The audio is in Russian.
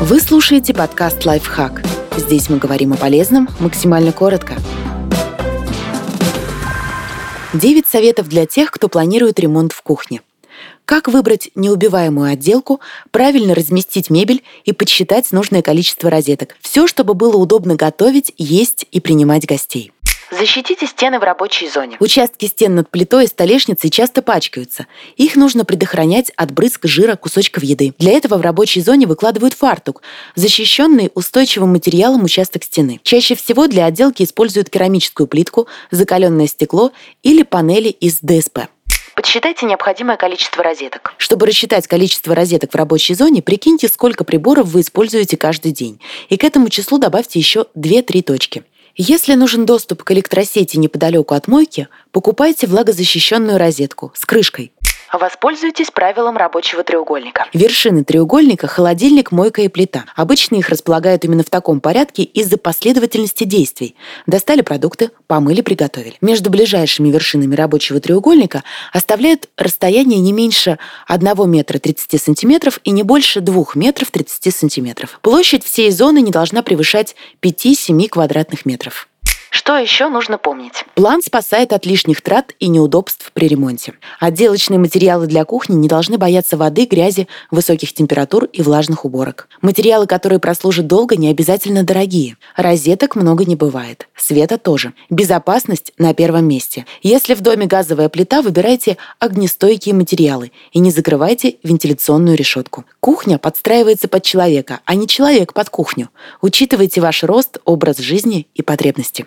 Вы слушаете подкаст «Лайфхак». Здесь мы говорим о полезном максимально коротко. 9 советов для тех, кто планирует ремонт в кухне. Как выбрать неубиваемую отделку, правильно разместить мебель и подсчитать нужное количество розеток. Все, чтобы было удобно готовить, есть и принимать гостей. Защитите стены в рабочей зоне. Участки стен над плитой и столешницей часто пачкаются. Их нужно предохранять от брызг жира кусочков еды. Для этого в рабочей зоне выкладывают фартук, защищенный устойчивым материалом участок стены. Чаще всего для отделки используют керамическую плитку, закаленное стекло или панели из ДСП. Подсчитайте необходимое количество розеток. Чтобы рассчитать количество розеток в рабочей зоне, прикиньте, сколько приборов вы используете каждый день. И к этому числу добавьте еще 2-3 точки. Если нужен доступ к электросети неподалеку от мойки, покупайте влагозащищенную розетку с крышкой. Воспользуйтесь правилом рабочего треугольника. Вершины треугольника – холодильник, мойка и плита. Обычно их располагают именно в таком порядке из-за последовательности действий. Достали продукты, помыли, приготовили. Между ближайшими вершинами рабочего треугольника оставляют расстояние не меньше 1 метра 30 сантиметров и не больше 2 метров 30 сантиметров. Площадь всей зоны не должна превышать 5-7 квадратных метров. Что еще нужно помнить? План спасает от лишних трат и неудобств при ремонте. Отделочные материалы для кухни не должны бояться воды, грязи, высоких температур и влажных уборок. Материалы, которые прослужат долго, не обязательно дорогие. Розеток много не бывает. Света тоже. Безопасность на первом месте. Если в доме газовая плита, выбирайте огнестойкие материалы и не закрывайте вентиляционную решетку. Кухня подстраивается под человека, а не человек под кухню. Учитывайте ваш рост, образ жизни и потребности.